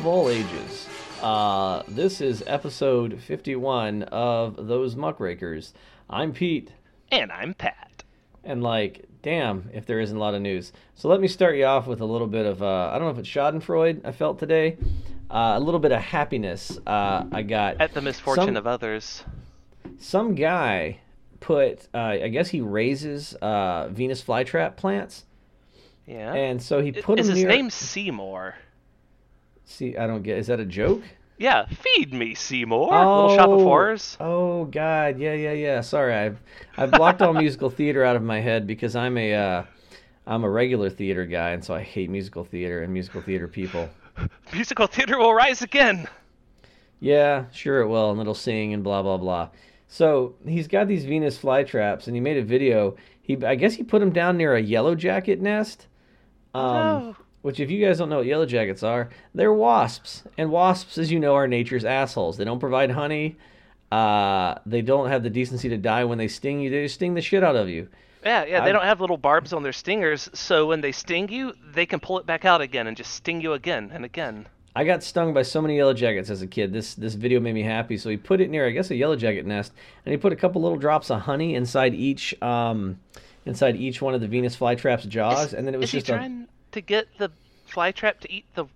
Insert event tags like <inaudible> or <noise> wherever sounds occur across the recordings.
of all ages. Uh, this is episode 51 of Those Muckrakers. I'm Pete, And I'm Pat. and like, damn, if there isn't a lot of news. So let me start you off with a little bit of, uh, I don't know if it's Schadenfreude I felt today, uh, a little bit of happiness uh, I got. At the misfortune Some- of others. Some guy put, uh, I guess he raises uh, Venus flytrap plants, Yeah. and so he put Is his near. name Seymour? See, I don't get. Is that a joke? Yeah, feed me, Seymour. Little Shop of Horrors. Oh God, yeah, yeah, yeah. Sorry, I've I've blocked all <laughs> musical theater out of my head because I'm a uh, I'm a regular theater guy, and so I hate musical theater and musical theater people. <laughs> Musical theater will rise again. Yeah, sure it will, and it'll sing and blah blah blah. So he's got these Venus flytraps, and he made a video. He I guess he put them down near a yellow jacket nest. Um, no. Which, if you guys don't know what yellow jackets are, they're wasps. And wasps, as you know, are nature's assholes. They don't provide honey. Uh, they don't have the decency to die when they sting you. They just sting the shit out of you. Yeah, yeah, they I- don't have little barbs on their stingers, so when they sting you, they can pull it back out again and just sting you again and again. I got stung by so many yellow jackets as a kid. This this video made me happy. So he put it near, I guess, a yellow jacket nest, and he put a couple little drops of honey inside each um, inside each one of the Venus flytrap's jaws, Is- and then it was just he a trying to get the flytrap to eat the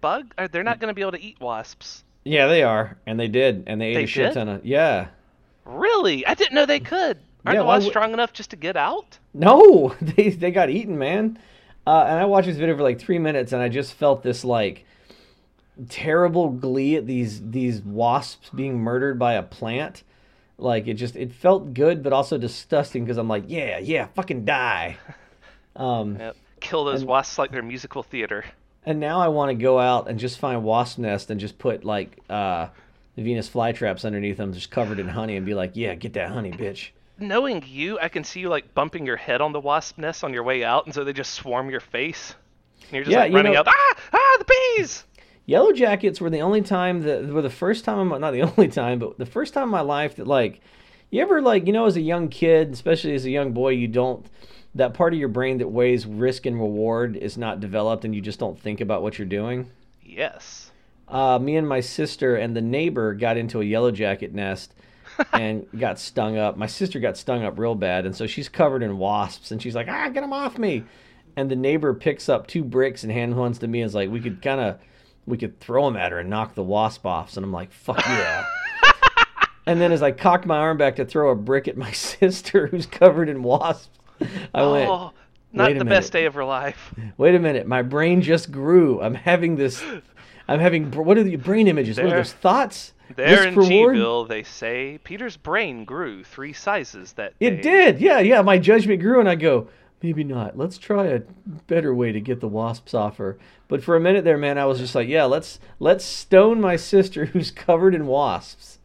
bug? Or they're not going to be able to eat wasps. yeah, they are, and they did, and they ate They a shit did? ton of yeah. Really? I didn't know they could. Aren't Yeah, the wasps would- strong enough just to get out? No, <laughs> they they got eaten, man. Uh, and I watched this video for like three minutes, and I just felt this like terrible glee at these these wasps being murdered by a plant. Like it just it felt good, but also disgusting because I'm like, yeah, yeah, fucking die. <laughs> Um, Yep. Kill those And- wasps like they're musical theater. and now I want to go out and just find wasp nest and just put like uh, the Venus flytraps underneath them, just covered in honey, and be like, yeah, get that honey, bitch. Knowing you, I can see you like bumping your head on the wasp nest on your way out, and so they just swarm your face. And you're just Yeah, like running know- out. Ah, ah, the bees! Yellow Jackets were the only time that were the first time, my- not the <laughs> only time, but the first time in my life that like, you ever like, you know, as a young kid, especially as a young boy, you don't, that part of your brain that weighs risk and reward is not developed and you just don't think about what you're doing. Yes. Uh, me and my sister and the neighbor got into a Yellow Jacket nest <laughs> and got stung up. My sister got stung up real bad, and so she's covered in wasps, and she's like, ah, get them off me. And the neighbor picks up two bricks and hands ones to me and is like, we could kind of, we could throw them at her and knock the wasp off. And I'm like, fuck yeah. <laughs> and then as I cocked my arm back to throw a brick at my <laughs> sister who's covered in wasps, <laughs> I went, oh, not the minute." best day of her life. <laughs> wait a minute, my brain just grew. I'm having this, I'm having, what are the brain images? What are those thoughts? There in? G-Ville, they say Peter's brain grew three sizes that It day. did, yeah, yeah. My judgment grew, and I go, maybe not. Let's try a better way to get the wasps off her. But for a minute there, man, I was just like, yeah, let's let's stone my sister <laughs> who's covered in wasps.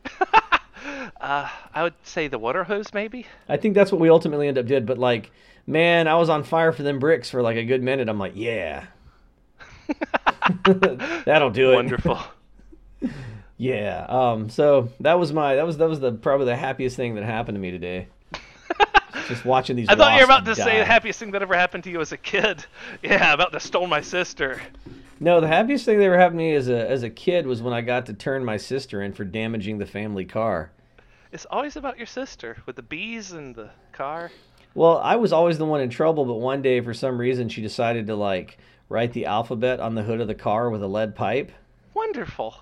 Uh, I would say the water hose, maybe. I think that's what we ultimately end up did. But like, man, I was on fire for them bricks for like a good minute. I'm like, yeah, <laughs> <laughs> that'll do it. Wonderful. <laughs> Yeah. Um. So that was my that was that was the probably the happiest thing that happened to me today. Just watching these. I thought you were about to say the happiest thing that ever happened to you as a kid. Yeah, about to stole my sister. No, the happiest thing that ever happened to me as a as a kid was when I got to turn my sister in for damaging the family car. It's always about your sister with the bees and the car. Well, I was always the one in trouble, but one day for some reason she decided to like write the alphabet on the hood of the car with a lead pipe. Wonderful.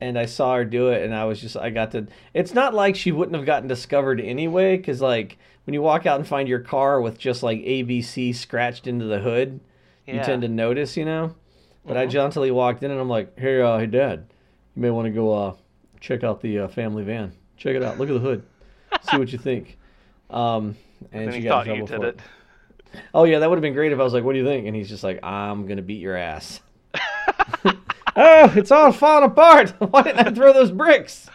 And I saw her do it, and I was just I got to. It's not like she wouldn't have gotten discovered anyway, because like when you walk out and find your car with just like ABC scratched into the hood, you tend to notice, you know. But I Mhm. jauntily walked in, and I'm like, "Hey, uh, hey, Dad, you may want to go uh, check out the uh, family van. Check it out. Look at the hood. See what you think." Um, <laughs> and she got in trouble for it. Oh yeah, that would have been great if I was like, "What do you think?" And he's just like, "I'm gonna beat your ass." <laughs> oh, it's all falling apart. <laughs> Why didn't I throw those bricks?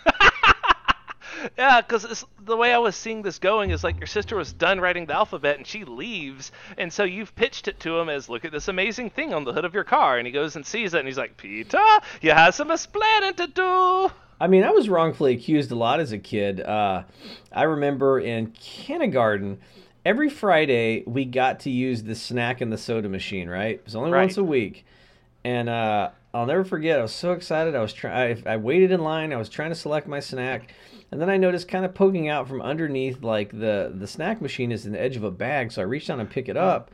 Yeah, because the way I was seeing this going is like your sister was done writing the alphabet and she leaves, and so you've pitched it to him as, "Look at this amazing thing on the hood of your car," and he goes and sees it, and he's like, "Peter, you have some explaining to do." I mean, I was wrongfully accused a lot as a kid. Uh, I remember in kindergarten, every Friday we got to use the snack and the soda machine. Right, it was only Right. once a week, and uh, I'll never forget. I was so excited. I was trying. I waited in line. I was trying to select my snack, and then I noticed kind of poking out from underneath, like the the snack machine is in the edge of a bag. So I reached down and pick it up,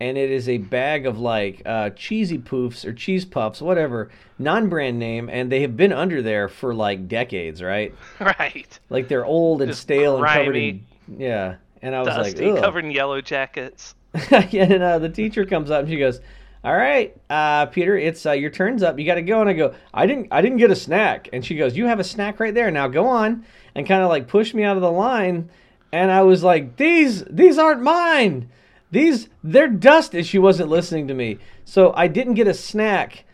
and it is a bag of like uh, cheesy poofs or cheese puffs, whatever, non-brand name, and they have been under there for like decades, right? <laughs> Right. Like they're old and Just stale and covered in yeah. And I was Dusty, like, Ugh. covered in yellow jackets. <laughs> yeah, and uh, the teacher comes up and she goes, "All right, uh, Peter, it's uh, your turn's up. You got to go." And I go, "I didn't, I didn't get a snack." And she goes, "You have a snack right there. Now go on." And kind of like pushed me out of the line. And I was like, "These, these aren't mine. These, they're dust, dusty." She wasn't listening to me, so I didn't get a snack.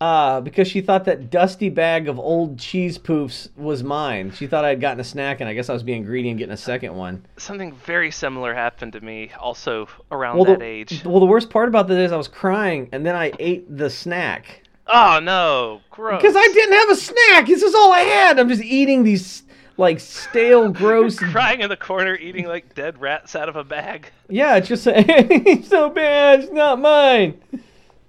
Uh, because she thought that dusty bag of old cheese poofs was mine. She thought I had gotten a snack, and I guess I was being greedy and getting a second one. Something very similar happened to me also around Well, that the, age. well, the worst part about that is I was crying, and then I ate the snack Oh no, gross. because I didn't have a snack. This is all I had. I'm just eating these like stale, <laughs> gross. crying in the corner, eating like dead rats out of a bag. yeah, it's just <laughs> it's so bad. It's not mine.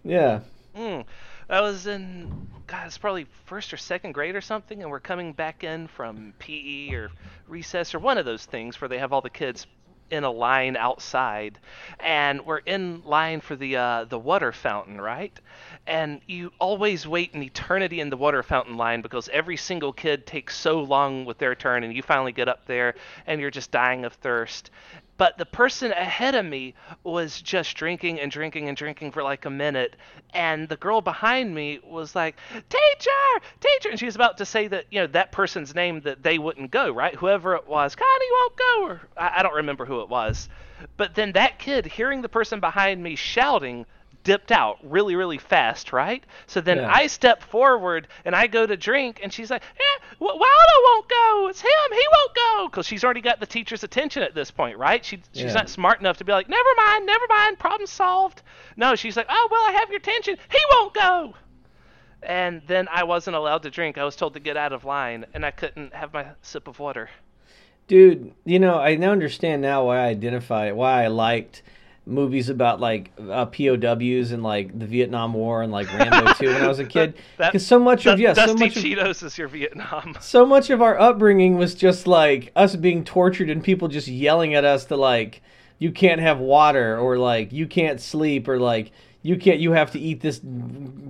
Yeah. Mm. I was in, God, it's probably first or second grade or something, and we're coming back in from PE or recess or one of those things where they have all the kids in a line outside, and we're in line for the uh, the water fountain, right? And you always wait an eternity in the water fountain line because every single kid takes so long with their turn, and you finally get up there and you're just dying of thirst. But the person ahead of me was just drinking and drinking and drinking for like a minute, and the girl behind me was like, "Teacher, teacher," and she was about to say that you know that person's name that they wouldn't go, right? Whoever it was, Connie won't go, or I, I don't remember who it was. But then that kid, hearing the person behind me shouting, dipped out really, really fast, right? So then Yeah. I step forward and I go to drink, and she's like, "Yeah, w- Waldo won't go. It's him. He won't go," because she's already got the teacher's attention at this point, right? She she's Yeah. not smart enough to be like, "Never mind, never mind, problem solved." No, she's like, "Oh well, I have your attention. He won't go." And then I wasn't allowed to drink. I was told to get out of line, and I couldn't have my sip of water. Dude, you know, I now understand now why I identify why I liked movies about like uh, POWs and like the Vietnam War and like Rambo 2 when I was a kid. <laughs> Because so much of Du- yeah, so Dusty much of, Cheetos is your Vietnam. <laughs> so much of our upbringing was just like us being tortured and people just yelling at us to like you can't have water or like you can't sleep or like you can't you have to eat this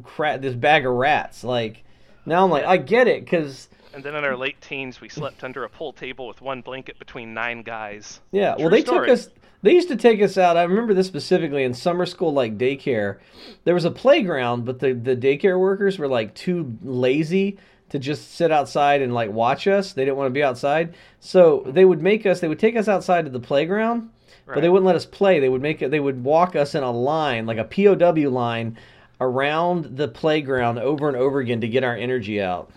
crap this bag of rats like now I'm like I get it cuz And then in our late teens, we slept under a pool table with one blanket between nine guys. Yeah, well, they story. took us. They used to take us out. I remember this specifically in summer school, like daycare. There was a playground, but the the daycare workers were like too lazy to just sit outside and like watch us. They didn't want to be outside, so they would make us. They would take us outside to the playground, but they wouldn't let us play. They would make it. They would walk us in a line, like a POW line, around the playground over and over again to get our energy out.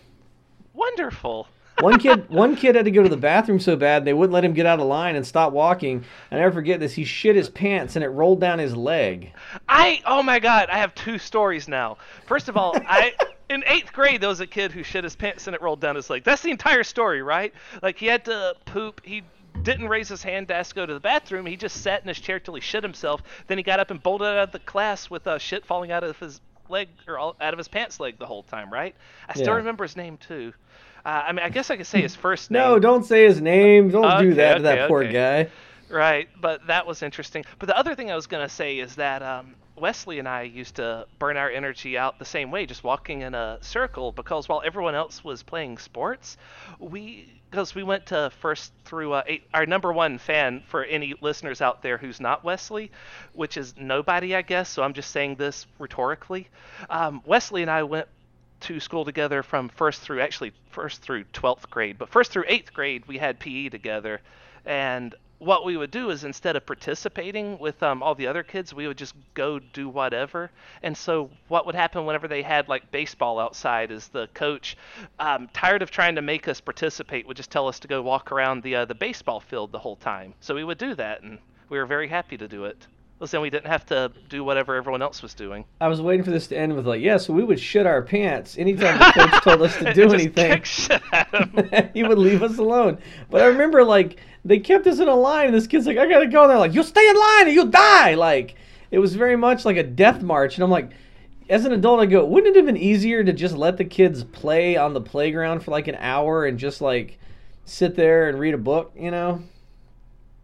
Wonderful. <laughs> One kid, one kid had to go to the bathroom so bad they wouldn't let him get out of line and stop walking. I never forget this. He shit his pants and it rolled down his leg. I oh my god, I have two stories now. First of all, I <laughs> in eighth grade there was a kid who shit his pants and it rolled down his leg. That's the entire story, right? Like he had to poop. He didn't raise his hand to ask to go to the bathroom. He just sat in his chair till he shit himself. Then he got up and bolted out of the class with uh, shit falling out of his leg or all, out of his pants leg the whole time, right? I still Yeah. remember his name too. Uh, I mean, I guess I could say his <laughs> first name. No, don't say his name. Don't do Okay, that to that okay, poor guy. Right, but that was interesting. But the other thing I was going to say is that um, Wesley and I used to burn our energy out the same way, just walking in a circle, because while everyone else was playing sports, we because we went to first through uh, eight, our number one fan for any listeners out there who's not Wesley, which is nobody, I guess. So I'm just saying this rhetorically. Um, Wesley and I went to school together from first through actually first through 12th grade but first through 8th grade we had PE together and what we would do is instead of participating with um, all the other kids we would just go do whatever. And so what would happen whenever they had like baseball outside is the coach um, tired of trying to make us participate would just tell us to go walk around the uh, the baseball field the whole time. So we would do that and we were very happy to do it Well, then we didn't have to do whatever everyone else was doing I was waiting for this to end with like, yeah, so we would shit our pants anytime the coach told us to <laughs> do anything. kick shit at 'em. <laughs> he would leave us alone. But I remember like they kept us in a line, and this kid's like, I gotta go. And they're like, you'll stay in line or you'll die. Like it was very much like a death march, and I'm like, as an adult, I go, wouldn't it have been easier to just let the kids play on the playground for like an hour and just like sit there and read a book, you know?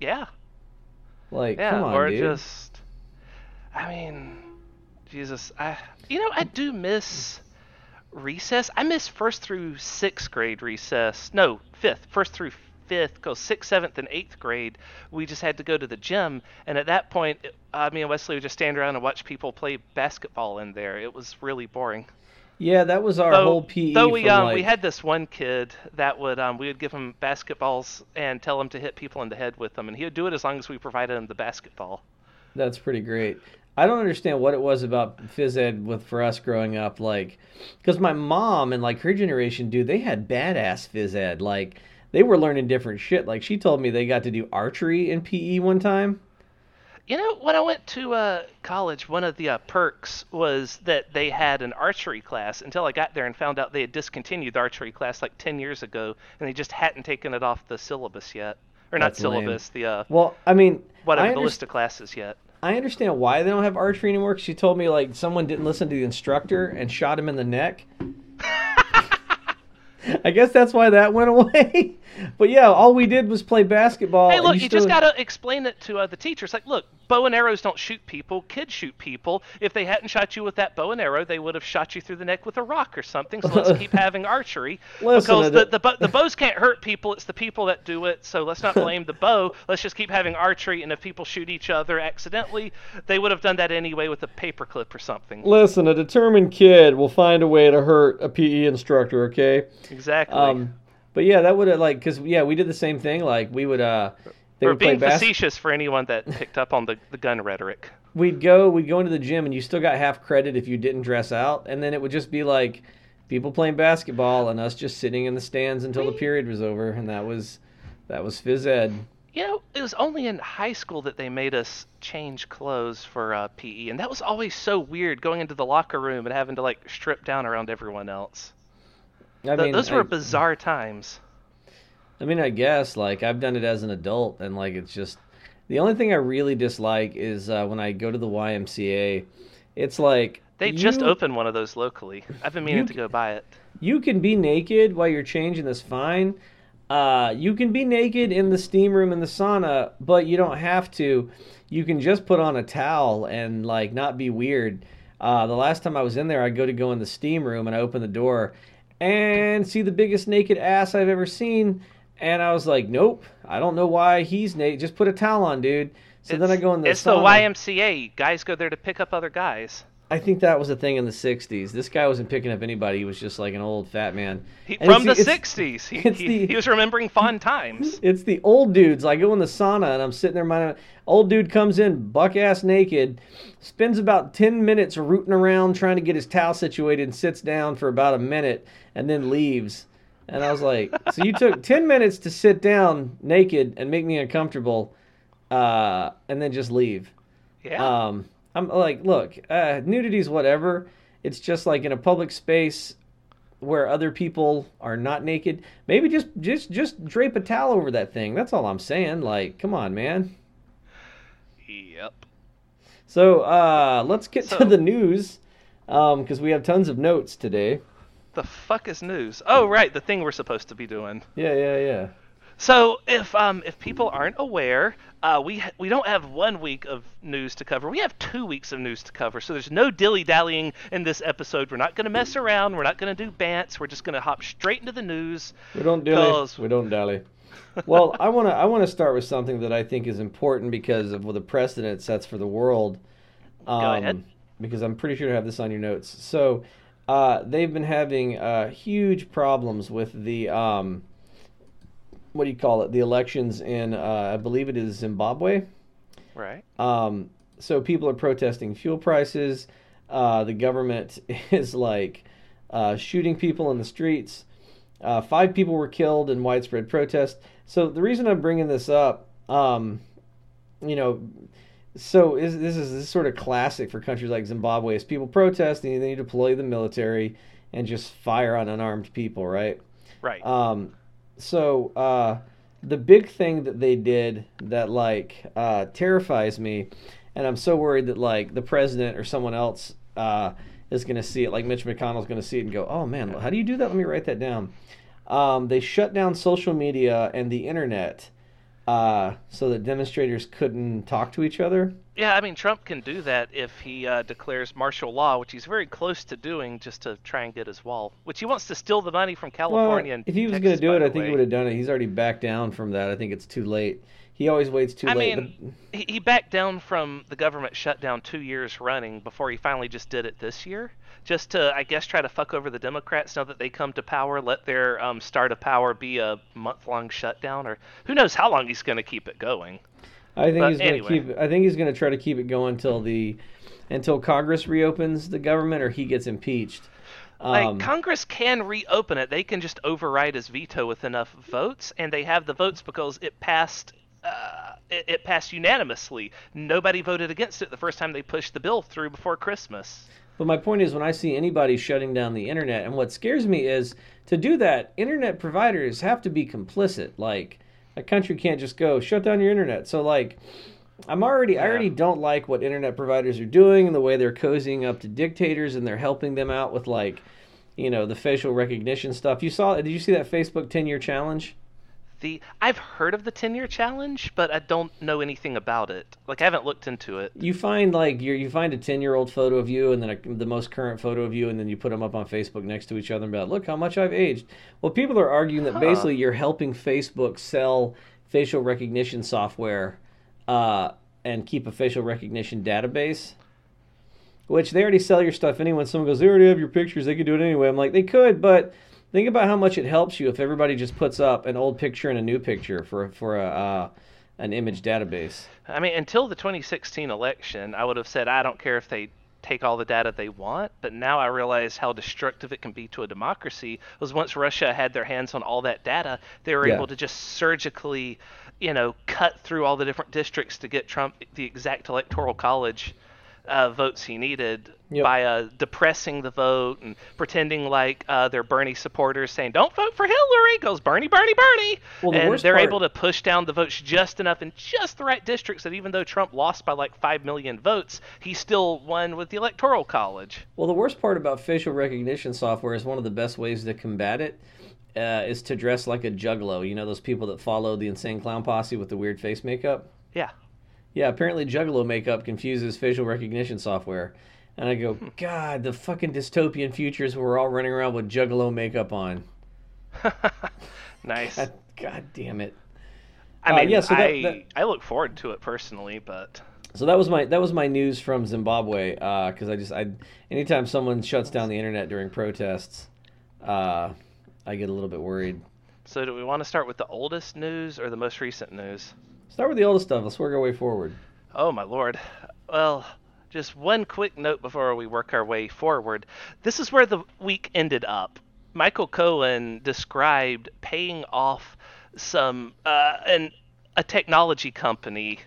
Yeah. Like, Yeah. come on, or dude. just. I mean, Jesus. I. You know, I do miss recess. I miss first through sixth grade recess. No, fifth. First through fifth, because sixth, seventh, and eighth grade, we just had to go to the gym. And at that point, it- uh, me and Wesley would just stand around and watch people play basketball in there. It was really boring. Yeah, that was our Though, whole PE. though we um like, we had this one kid that would um we would give him basketballs and tell him to hit people in the head with them, and he would do it as long as we provided him the basketball. That's pretty great. I don't understand what it was about phys ed with for us growing up, like, because my mom and like her generation, dude, they had badass phys ed. Like, they were learning different shit. Like, she told me they got to do archery in PE one time. You know, when I went to uh, college, one of the uh, perks was that they had an archery class until I got there and found out they had discontinued the archery class like 10 years ago, and they just hadn't taken it off the syllabus yet. Or not That's lame. syllabus, the uh, Well, I mean, whatever, I, the list of classes yet. I understand why they don't have archery anymore. 'cause she told me like someone didn't listen to the instructor and shot him in the neck. <laughs> I guess that's why that went away. But yeah, all we did was play basketball. Hey, look, you, just still- gotta explain it to uh, the teachers. Like, look, bow and arrows don't shoot people. Kids shoot people. If they hadn't shot you with that bow and arrow, they would have shot you through the neck with a rock or something. So let's <laughs> keep having archery Listen because the the- the, bo- the bows can't hurt people. It's the people that do it. So let's not blame the bow. Let's just keep having archery. And if people shoot each other accidentally, they would have done that anyway with a paperclip or something. Listen, a determined kid will find a way to hurt a PE instructor, okay? Exactly. Um, but yeah, that would have like because yeah, we did the same thing. Like we would uh, they We're would play being bas- facetious for anyone that picked up on the, the gun rhetoric. We'd go, we'd go into the gym, and you still got half credit if you didn't dress out, and then it would just be like people playing basketball and us just sitting in the stands until the period was over, and that was that was phys ed. You know, it was only in high school that they made us change clothes for uh, PE, and that was always so weird going into the locker room and having to like strip down around everyone else. I mean, those were I, bizarre times. I mean, I guess like I've done it as an adult, and like it's just the only thing I really dislike is uh, when I go to the YMCA. It's like They just you- opened one of those locally. I've been meaning to go buy it. You can be naked while you're changing. That's fine. Uh, you can be naked in the steam room in the sauna, but you don't have to. You can just put on a towel and like not be weird. Uh, the last time I was in there, I go to go in the steam room and I open the door and see the biggest naked ass I've ever seen. And I was like, nope, I don't know why he's naked. Just put a towel on, dude. So then I go in the It's the. YMCA. Guys go there to pick up other guys. I think that was a thing in the '60s. This guy wasn't picking up anybody. He was just like an old fat man. He, from the it's- it's- 60s. He, he, the- he was remembering fond times. <laughs> It's the old dudes. I go in the sauna and I'm sitting there. My old dude comes in, buck ass naked, spends about ten minutes rooting around trying to get his towel situated, and sits down for about a minute, and then leaves. And I was like, "So you took ten minutes to sit down naked and make me uncomfortable, uh, and then just leave?" Yeah. Um, I'm like, look, uh, nudity's whatever. It's just like in a public space where other people are not naked. Maybe just just just drape a towel over that thing. That's all I'm saying. Like, come on, man. yep. So uh, let's get So- to the news because we have tons of notes today. The fuck is news? Oh, right, the thing we're supposed to be doing. Yeah, yeah, yeah. So if um if people aren't aware, uh, we ha- we don't have one week of news to cover. We have two weeks of news to cover. So there's no dilly dallying in this episode. We're not going to mess around. We're not going to do bants. We're just going to hop straight into the news. We don't dally. Cause- We don't dally. well, I want to I want to start with something that I think is important because of what the precedent it sets for the world. Um, ahead. Because I'm pretty sure I have this on your notes. So, uh, they've been having uh, huge problems with the um, what do you call it? The elections in uh, I believe it is Zimbabwe. Right. Um, so people are protesting fuel prices. Uh, the government <laughs> is like uh, shooting people in the streets. Uh, five people were killed in widespread protest. So the reason I'm bringing this up, um, you know, so is, this is this is sort of classic for countries like Zimbabwe. Is people protest and then you deploy the military and just fire on unarmed people, right? Right. Um, so uh, the big thing that they did that like uh, terrifies me, and I'm so worried that like the president or someone else uh, is going to see it. Like Mitch McConnell's going to see it and go, "Oh man, how do you do that? Let me write that down." Um, they shut down social media and the internet uh, so that demonstrators couldn't talk to each other. Yeah, I mean Trump can do that if he uh, declares martial law, which he's very close to doing, just to try and get his wall. Which he wants to steal the money from California. Well, and if he was going to do it, I think he would have done it. He's already backed down from that. I think it's too late. He always waits too I late. I mean, he, he backed down from the government shutdown two years running before he finally just did it this year, just to I guess try to fuck over the Democrats now that they come to power. Let their um, start of power be a month-long shutdown, or who knows how long he's going to keep it going. I think But he's going to anyway. keep. I think he's going to try to keep it going until the until Congress reopens the government or he gets impeached. Like Um, Congress can reopen it; they can just override his veto with enough votes, and they have the votes because it passed. Uh, it, it passed unanimously. Nobody voted against it the first time they pushed the bill through before Christmas. But my point is, when I see anybody shutting down the internet, and what scares me is to do that, internet providers have to be complicit. Like a country can't just go shut down your internet. So like, I'm already, I already don't like what internet providers are doing and the way they're cozying up to dictators and they're helping them out with like, you know, the facial recognition stuff. You saw? Did you see that Facebook 10 year challenge? The I've heard of the 10-year challenge, but I don't know anything about it. Like I haven't looked into it. You find like you you find a ten year old photo of you and then a, the most current photo of you and then you put them up on Facebook next to each other and be like, look how much I've aged. Well, people are arguing that Huh. basically you're helping Facebook sell facial recognition software uh, and keep a facial recognition database. Which they already sell your stuff anyway. When someone goes, they already have your pictures, they could do it anyway. I'm like, they could, but think about how much it helps you if everybody just puts up an old picture and a new picture for for a uh, an image database. I mean, until the 2016 election, I would have said I don't care if they take all the data they want, but now I realize how destructive it can be to a democracy. Was once Russia had their hands on all that data, they were Yeah. able to just surgically, you know, cut through all the different districts to get Trump the exact electoral college uh, votes he needed Yep. by uh, depressing the vote and pretending like uh, they're Bernie supporters, saying "Don't vote for Hillary," goes Bernie, Bernie, Bernie, Well, the and they're part- able to push down the votes just enough in just the right districts that even though Trump lost by like five million votes, he still won with the electoral college. Well, the worst part about facial recognition software is one of the best ways to combat it uh, is to dress like a juggalo. You know those people that follow the insane clown posse with the weird face makeup. Yeah. Yeah, apparently juggalo makeup confuses facial recognition software. And I Hmm. go, God, the fucking dystopian futures where we're all running around with juggalo makeup on. <laughs> Nice. God, God damn it. I uh, mean, yeah, so that- I that- I look forward to it personally, but So that was my that was my news from Zimbabwe because I just I anytime someone shuts down the internet during protests, uh, I get a little bit worried. so do we want to start with the oldest news or the most recent news? Start with the oldest stuff. Let's work our way forward. Oh my lord. Well, just one quick note before we work our way forward. This is where the week ended up. Michael Cohen described paying off some uh, an a technology company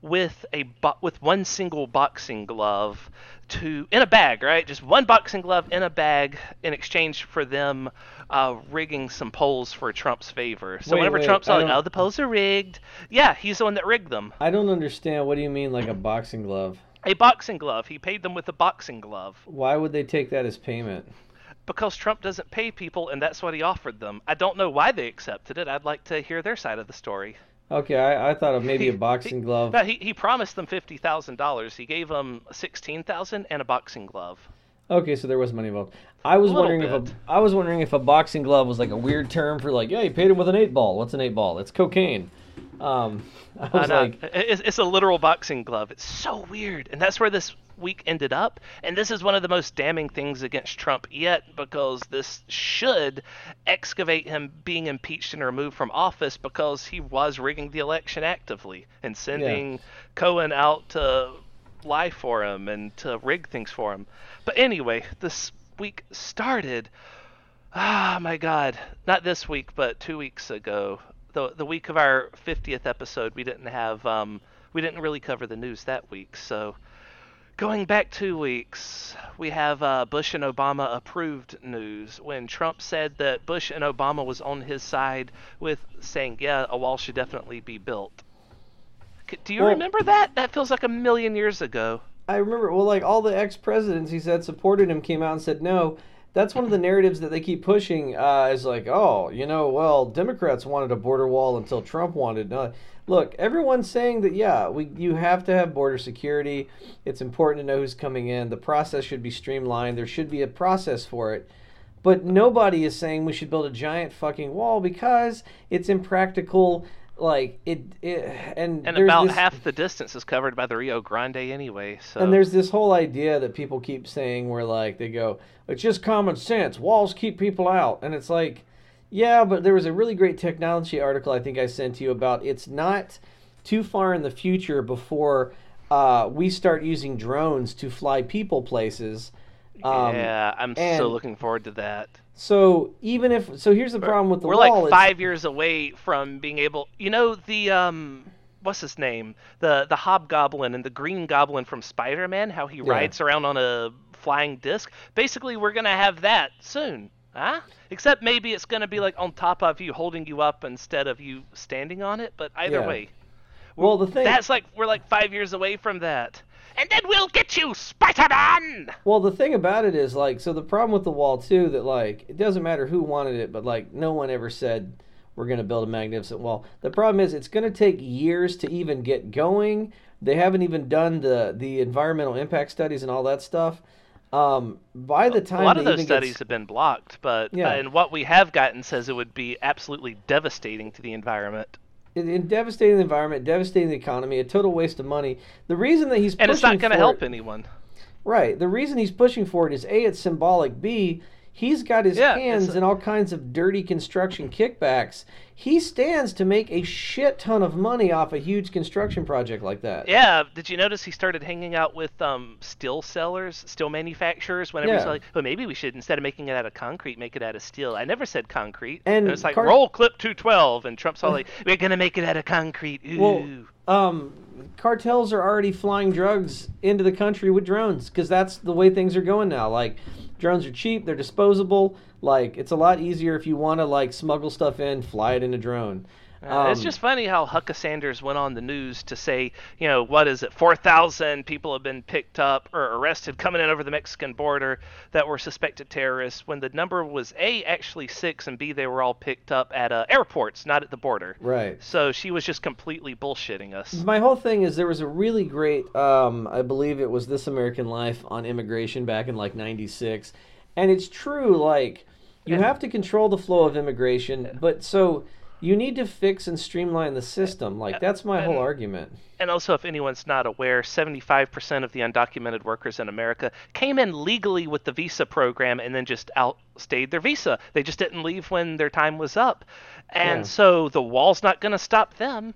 with a bo- with one single boxing glove to in a bag, right? Just one boxing glove in a bag in exchange for them uh, rigging some polls for Trump's favor. So Wait, whenever wait, Trump's like, "Oh, the polls are rigged," yeah, he's the one that rigged them. I don't understand. What do you mean, like a boxing glove? A boxing glove. He paid them with a boxing glove Why would they take that as payment? because Trump doesn't pay people, and that's what he offered them. I don't know why they accepted it. I'd like to hear their side of the story. Okay, I, I thought of maybe a boxing glove. No, he, he promised them fifty thousand dollars. He gave them sixteen thousand and a boxing glove. Okay, so there was money involved. I was wondering if a. I was wondering if a boxing glove was like a weird term for like, yeah, you paid him with an eight ball. What's an eight ball? It's cocaine. Um, <laughs> I was no, like, it's, it's a literal boxing glove. It's so weird, and that's where this week ended up. And this is one of the most damning things against Trump yet, because this should excavate him being impeached and removed from office because he was rigging the election actively and sending Cohen out to lie for him and to rig things for him. But anyway, this week started. Ah, my God! Not this week, but two weeks ago. The the week of our 50th episode, we didn't have um we didn't really cover the news that week. So, going back two weeks, we have uh, Bush and Obama approved news when Trump said that Bush and Obama was on his side with saying, yeah, a wall should definitely be built. Do you Well- remember that? That feels like a million years ago. I remember, well, like all the ex presidents he said supported him came out and said no. That's one of the narratives that they keep pushing. Uh, is like, oh, you know, well, Democrats wanted a border wall until Trump wanted. No, look, everyone's saying that yeah, we you have to have border security. It's important to know who's coming in. The process should be streamlined. There should be a process for it. But nobody is saying we should build a giant fucking wall because it's impractical. Like it, it and And about this- half the distance is covered by the Rio Grande anyway. So And there's this whole idea that people keep saying where like they go, it's just common sense. Walls keep people out, and it's like, yeah, but there was a really great technology article I think I sent to you about it's not too far in the future before uh, we start using drones to fly people places. Um, yeah, I'm and- so looking forward to that. So even if so, here's the problem with the We're wall. like is- five years away from being able. You know the um, what's his name? The the Hobgoblin and the Green Goblin from Spider-Man. How he rides around on a flying disc. Basically, we're gonna have that soon. Huh? Except maybe it's gonna be like on top of you, holding you up instead of you standing on it. But either Yeah. way, Well, the thing. that's like we're like five years away from that. And then we'll get you, Spider-Man. Well, the thing about it is like, so the problem with the wall too, that like it doesn't matter who wanted it, but like no one ever said we're going to build a magnificent wall. The problem is it's going to take years to even get going. They haven't even done the the environmental impact studies and all that stuff. Um, by the time A lot of those studies get, have been blocked, but Yeah. uh, and what we have gotten says it would be absolutely devastating to the environment. In, in devastating the environment, devastating the economy, a total waste of money. The reason that he's And it's not going to help it- anyone. Right. The reason he's pushing for it is A, it's symbolic. B, he's got his Yeah, hands a- in all kinds of dirty construction kickbacks. He stands to make a shit ton of money off a huge construction project like that. Yeah, did you notice he started hanging out with um, steel sellers, steel manufacturers? Whenever he's like, well, maybe we should instead of making it out of concrete, make it out of steel. I never said concrete. And it's like car- roll clip 212, and Trump's all <laughs> like, we're gonna make it out of concrete. Ooh. Well, um, cartels are already flying drugs into the country with drones because that's the way things are going now. Like, drones are cheap, they're disposable. Like, it's a lot easier if you want to like smuggle stuff in, fly it in a drone. Uh, it's Um, just funny how Hucka Sanders went on the news to say, you know, what is it, 4,000 people have been picked up or arrested coming in over the Mexican border that were suspected terrorists, when the number was A, actually six, and B, they were all picked up at uh, airports, not at the border. right. So she was just completely bullshitting us. My whole thing is there was a really great, um, I believe it was This American Life on immigration back in like '96, and it's true. Like you have to control the flow of immigration, but so you need to fix and streamline the system. Like that's my whole argument. And also, if anyone's not aware, 75% of the undocumented workers in America came in legally with the visa program and then just outstayed their visa. They just didn't leave when their time was up. And Yeah. so the wall's not going to stop them.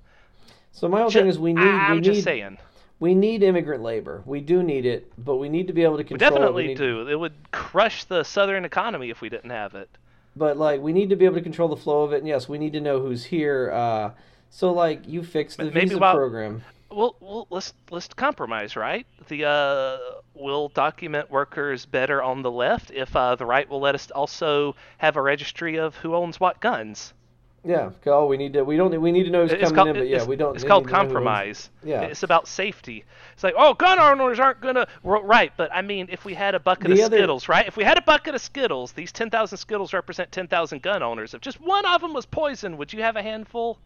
So my whole Ju- thing is we need I'm we just need saying. we need immigrant labor. We do need it, but we need to be able to We control. it. definitely need- do. It would crush the southern economy if we didn't have it. But like we need to be able to control the flow of it. And yes, we need to know who's here. Uh, so like you fix the maybe visa while- program. Well, well, let's let's compromise, right? The uh, will document workers better on the left if uh, the right will let us also have a registry of who owns what guns. Yeah. Oh, we need to. We don't. We need to know who's It's coming called, in, but yeah, we don't. It's called need to know who owns- compromise. Yeah. It's about safety. It's like, oh, gun owners aren't gonna. Right, but I mean, if we had a bucket The of other- Skittles, right? If we had a bucket of Skittles, these ten thousand Skittles represent ten thousand gun owners. If just one of them was poisoned, would you have a handful?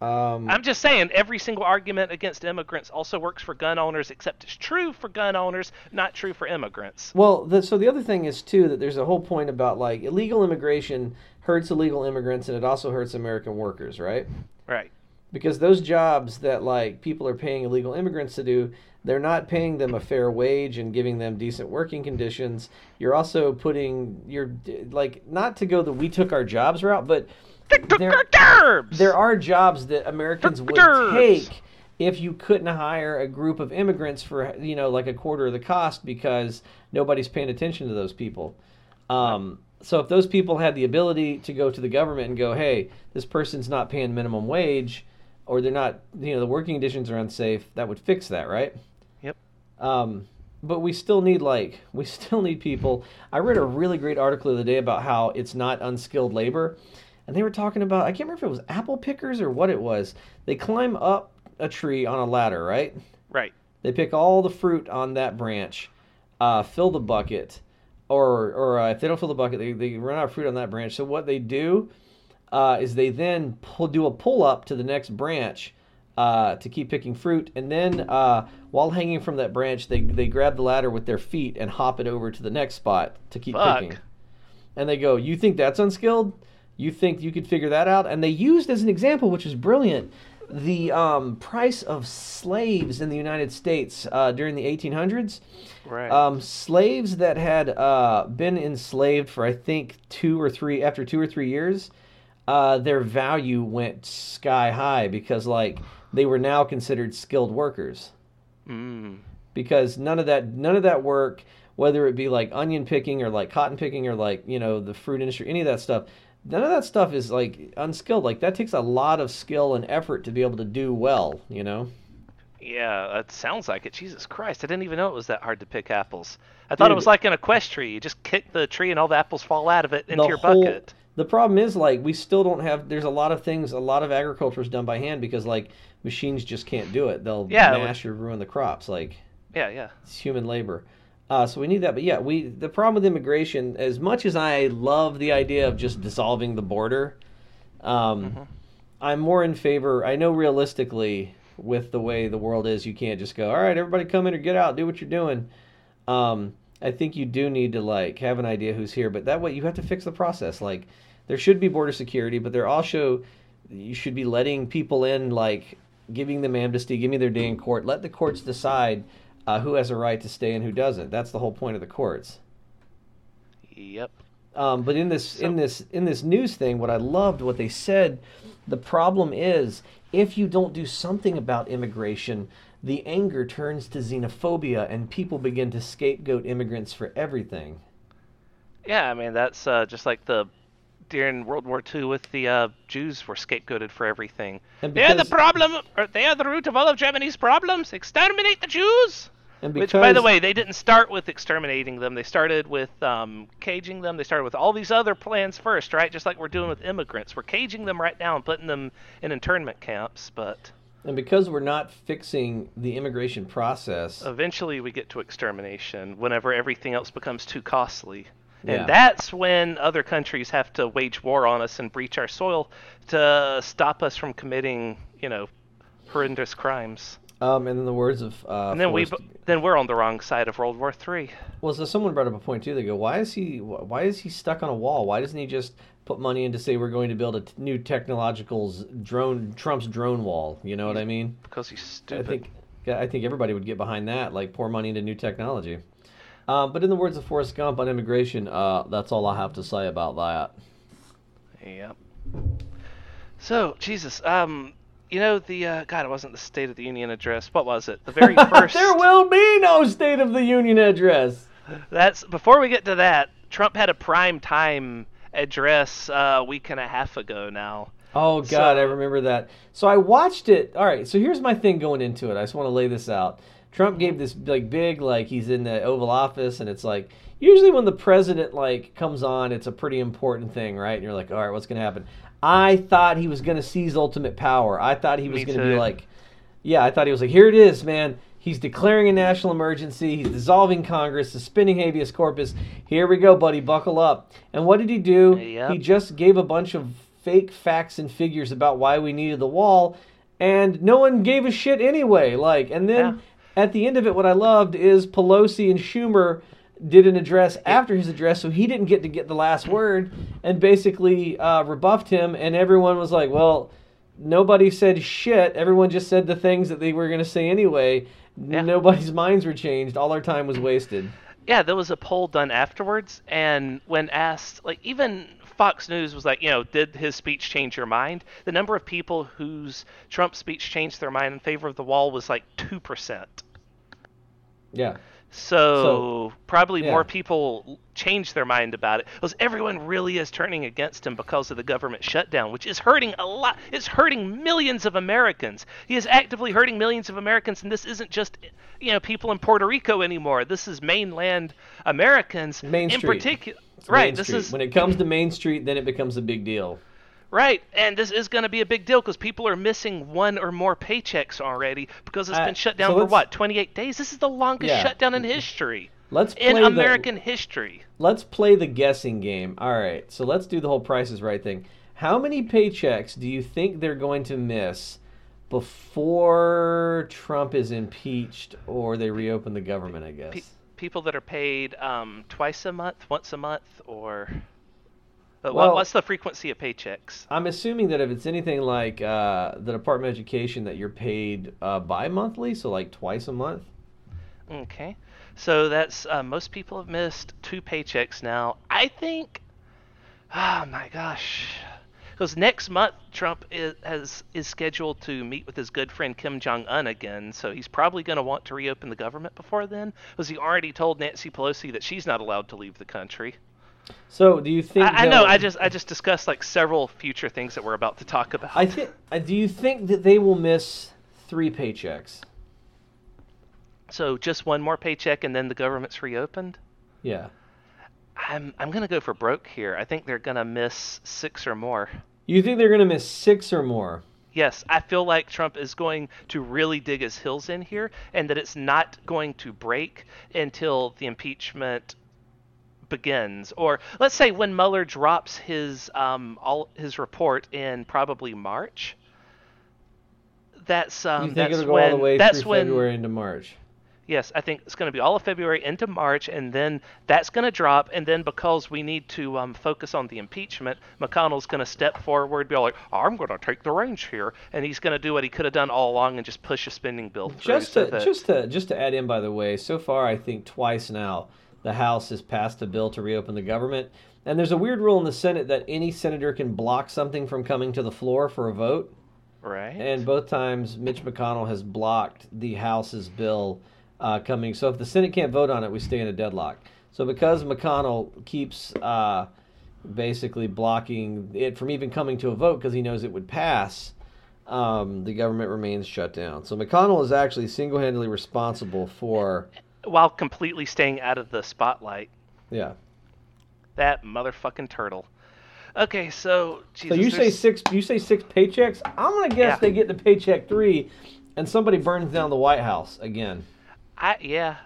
Um, I'm just saying, every single argument against immigrants also works for gun owners, except it's true for gun owners, not true for immigrants. well, the, so the other thing is too that there's a whole point about like illegal immigration hurts illegal immigrants and it also hurts American workers, right? Right. Because those jobs that like people are paying illegal immigrants to do, they're not paying them a fair wage and giving them decent working conditions. You're also putting you're like not to go the we took our jobs route, but there there are jobs that Americans would take if you couldn't hire a group of immigrants for you know like a quarter of the cost because nobody's paying attention to those people. Um, so if those people had the ability to go to the government and go, hey, this person's not paying minimum wage, or they're not, you know, the working conditions are unsafe, that would fix that, right? Yep. Um, but we still need like <laughs> we still need people. I read a really great article the other day about how it's not unskilled labor, and they were talking about I can't remember if it was apple pickers or what it was. They climb up a tree on a ladder, right? Right. They pick all the fruit on that branch, uh, fill the bucket, or or uh, if they don't fill the bucket, they, they run out of fruit on that branch. So what they do uh, is they then pull, do a pull up to the next branch uh, to keep picking fruit, and then uh, while hanging from that branch, they they grab the ladder with their feet and hop it over to the next spot to keep Fuck. picking. And they go, "You think that's unskilled? You think you could figure that out?" And they used as an example, which is brilliant, the um, price of slaves in the United States uh, during the 1800s. Right. Um, slaves that had uh, been enslaved for I think two or three after two or three years, uh, their value went sky high because like they were now considered skilled workers mm. because none of that none of that work whether it be like onion picking or like cotton picking or like you know the fruit industry any of that stuff none of that stuff is like unskilled like that takes a lot of skill and effort to be able to do well you know Yeah, that sounds like it. Jesus Christ, I didn't even know it was that hard to pick apples. I thought it was like in a quest tree. You just kick the tree and all the apples fall out of it into your whole- bucket. The problem is like we still don't have. There's a lot of things. A lot of agriculture is done by hand because like machines just can't do it. They'll Yeah, like- mash or ruin the crops. Like Yeah, yeah. it's human labor. Uh, so we need that. But yeah, we the problem with immigration. As much as I love the idea of just dissolving the border, um, Mm-hmm. I'm more in favor. I know realistically, with the way the world is, you can't just go. All right, everybody come in or get out. Do what you're doing. Um, I think you do need to like have an idea who's here, but that way you have to fix the process. Like there should be border security, but there also you should be letting people in, like giving them amnesty, giving their day in court. Let the courts decide uh, who has a right to stay and who doesn't. That's the whole point of the courts. Yep. Um, but in this So- in this in this news thing, what I loved what they said, the problem is if you don't do something about immigration, the anger turns to xenophobia, and people begin to scapegoat immigrants for everything. Yeah, I mean that's uh, just like the during World War II with the uh, Jews were scapegoated for everything. And They're the problem, or they are the root of all of Germany's problems. Exterminate the Jews. And Which, by the way, they didn't start with exterminating them. They started with um, caging them. They started with all these other plans first, right? Just like we're doing with immigrants. We're caging them right now and putting them in internment camps. But and because we're not fixing the immigration process, eventually we get to extermination whenever everything else becomes too costly. Yeah. And that's when other countries have to wage war on us and breach our soil to stop us from committing, you know, horrendous crimes. Um, and in the words of uh, And then we then we're on the wrong side of World War Three. Well, so someone brought up a point too. They go, "Why is he? Why is he stuck on a wall? Why doesn't he just put money in to say we're going to build a t- new technological drone, Trump's drone wall? You know what I mean? Because he's stupid. I think, yeah, I think everybody would get behind that. Like pour money into new technology. Um, but in the words of Forrest Gump on immigration, uh, that's all I have to say about that. Yep. So Jesus, um, you know the uh, God, it wasn't the State of the Union address. What was it? The very <laughs> first. there will be no State of the Union address. That's before we get to that. Trump had a prime time address uh, a week and a half ago now. Oh God, I remember that. So I watched it. All right, so here's my thing going into it. I just want to lay this out. Trump gave this like big like he's in the Oval Office, and it's like usually when the president like comes on, it's a pretty important thing, right? And you're like, all right, what's gonna happen? I thought he was gonna seize ultimate power. I thought he was gonna be like, yeah, I thought he was like, here it is, man. He's declaring a national emergency. He's dissolving Congress, suspending habeas corpus. Here we go, buddy. Buckle up. And what did he do? Yep. He just gave a bunch of fake facts and figures about why we needed the wall, and no one gave a shit anyway. Like, and then at the end of it, what I loved is Pelosi and Schumer did an address after his address, so he didn't get to get the last word, and basically uh, rebuffed him, and everyone was like, well. Nobody said shit. Everyone just said the things that they were going to say anyway. Yeah. Nobody's minds were changed. All our time was wasted. Yeah, there was a poll done afterwards, and when asked, like even Fox News was like, you know, did his speech change your mind? The number of people whose Trump speech changed their mind in favor of the wall was like two percent. Yeah. So, probably yeah. more people changed their mind about it because everyone really is turning against him because of the government shutdown, which is hurting a lot. It's hurting millions of Americans. He is actively hurting millions of Americans, and this isn't just you know people in Puerto Rico anymore. This is mainland Americans Main in particular. Right. Main This Street. is when it comes to Main Street, then it becomes a big deal. Right, and this is going to be a big deal because people are missing one or more paychecks already because it's Uh, been shut so down for what, 28 days? This is the longest Yeah. shutdown in history. Let's In play the- American history. Let's play the guessing game. All right, so let's do the whole Price is Right thing. How many paychecks do you think they're going to miss before Trump is impeached or they reopen the government? I guess. Pe- people that are paid um, twice a month, once a month, or. But Well- what's the frequency of paychecks? I'm assuming that if it's anything like uh, the Department of Education, that you're paid uh, bi-monthly, so like twice a month. Okay. So that's uh, most people have missed two paychecks now. I think. Oh my gosh. Because next month Trump is, has is scheduled to meet with his good friend Kim Jong Un again, so he's probably going to want to reopen the government before then. Because he already told Nancy Pelosi that she's not allowed to leave the country. So do you think? I, I know. I just I just discussed like several future things that we're about to talk about. I think. uh, Do you think that they will miss three paychecks? So just one more paycheck and then the government's reopened. Yeah. I'm I'm gonna go for broke here. I think they're gonna miss six or more. You think they're going to miss six or more? Yes, I feel like Trump is going to really dig his heels in here, and that it's not going to break until the impeachment begins, or let's say when Mueller drops his um all his report in probably March. That's um you think that's when all the way that's through when February into March? Yes, I think it's going to be all of February into March, and then that's going to drop. And then because we need to um, focus on the impeachment, McConnell's going to step forward, be like, "I'm going to take the reins here," and he's going to do what he could have done all along and just push a spending bill through. Just so to that- just to just to add in, by the way, so far I think twice now the House has passed a bill to reopen the government, and there's a weird rule in the Senate that any senator can block something from coming to the floor for a vote. right. And both times, Mitch McConnell has blocked the House's bill uh, coming. So if the Senate can't vote on it, we stay in a deadlock. So because McConnell keeps uh, basically blocking it from even coming to a vote because he knows it would pass, um, the government remains shut down. So McConnell is actually single-handedly responsible for, While completely staying out of the spotlight. yeah. That motherfucking turtle. Okay, so Jesus, So you say six? You say six paychecks? I'm gonna guess Yeah. they get the paycheck three, and somebody burns down the White House again. I yeah.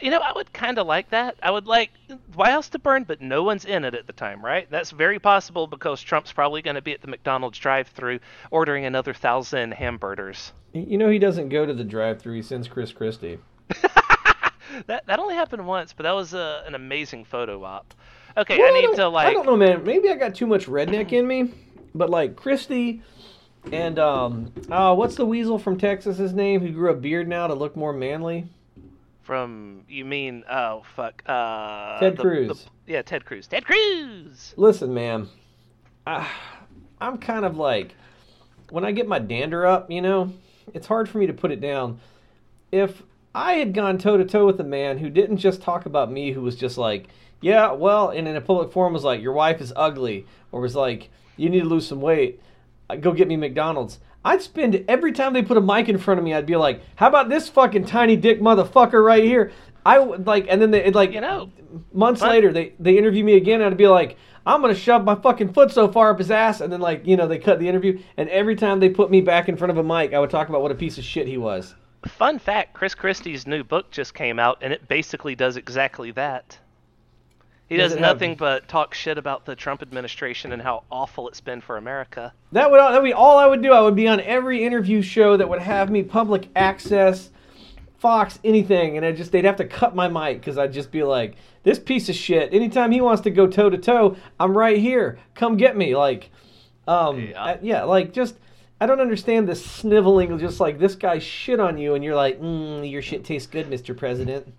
You know, I would kind of like that. I would like White House to burn, but no one's in it at the time, right? That's very possible because Trump's probably going to be at the McDonald's drive-through ordering another thousand hamburgers. You know he doesn't go to the drive-through. He sends Chris Christie. <laughs> That that only happened once, but that was a, an amazing photo op. Okay, Well, I need don't- to like. I don't know, man. Maybe I got too much redneck in me, but like Christie and um, uh, what's the weasel from Texas? His name who grew a beard now to look more manly. From you mean oh fuck uh Ted the- Cruz. the- yeah, Ted Cruz. Ted Cruz. Listen, man, I, I'm kind of like when I get my dander up, you know, it's hard for me to put it down. If I had gone toe to toe with a man who didn't just talk about me, who was just like, yeah, well, and in a public forum was like, your wife is ugly, or was like, you need to lose some weight, uh, go get me McDonald's. I'd spend every time they put a mic in front of me, I'd be like, how about this fucking tiny dick motherfucker right here? I would like, and then they like, You know, months But- later they they interview me again and I'd be like I'm gonna shove my fucking foot so far up his ass and then like you know they cut the interview and every time they put me back in front of a mic I would talk about what a piece of shit he was. Fun fact: Chris Christie's new book just came out, and it basically does exactly that. He Does does it have- nothing but talk shit about the Trump administration and how awful it's been for America. That would that would be all I would do. I would be on every interview show that would have me public access, Fox, anything, and I just they'd have to cut my mic because I'd just be like, this piece of shit. Anytime he wants to go toe to toe, I'm right here. Come get me. Like, um, Yeah. uh, yeah, like just. I don't understand this sniveling, just like this guy shit on you, and you're like, mm, your shit tastes good, Mr. President.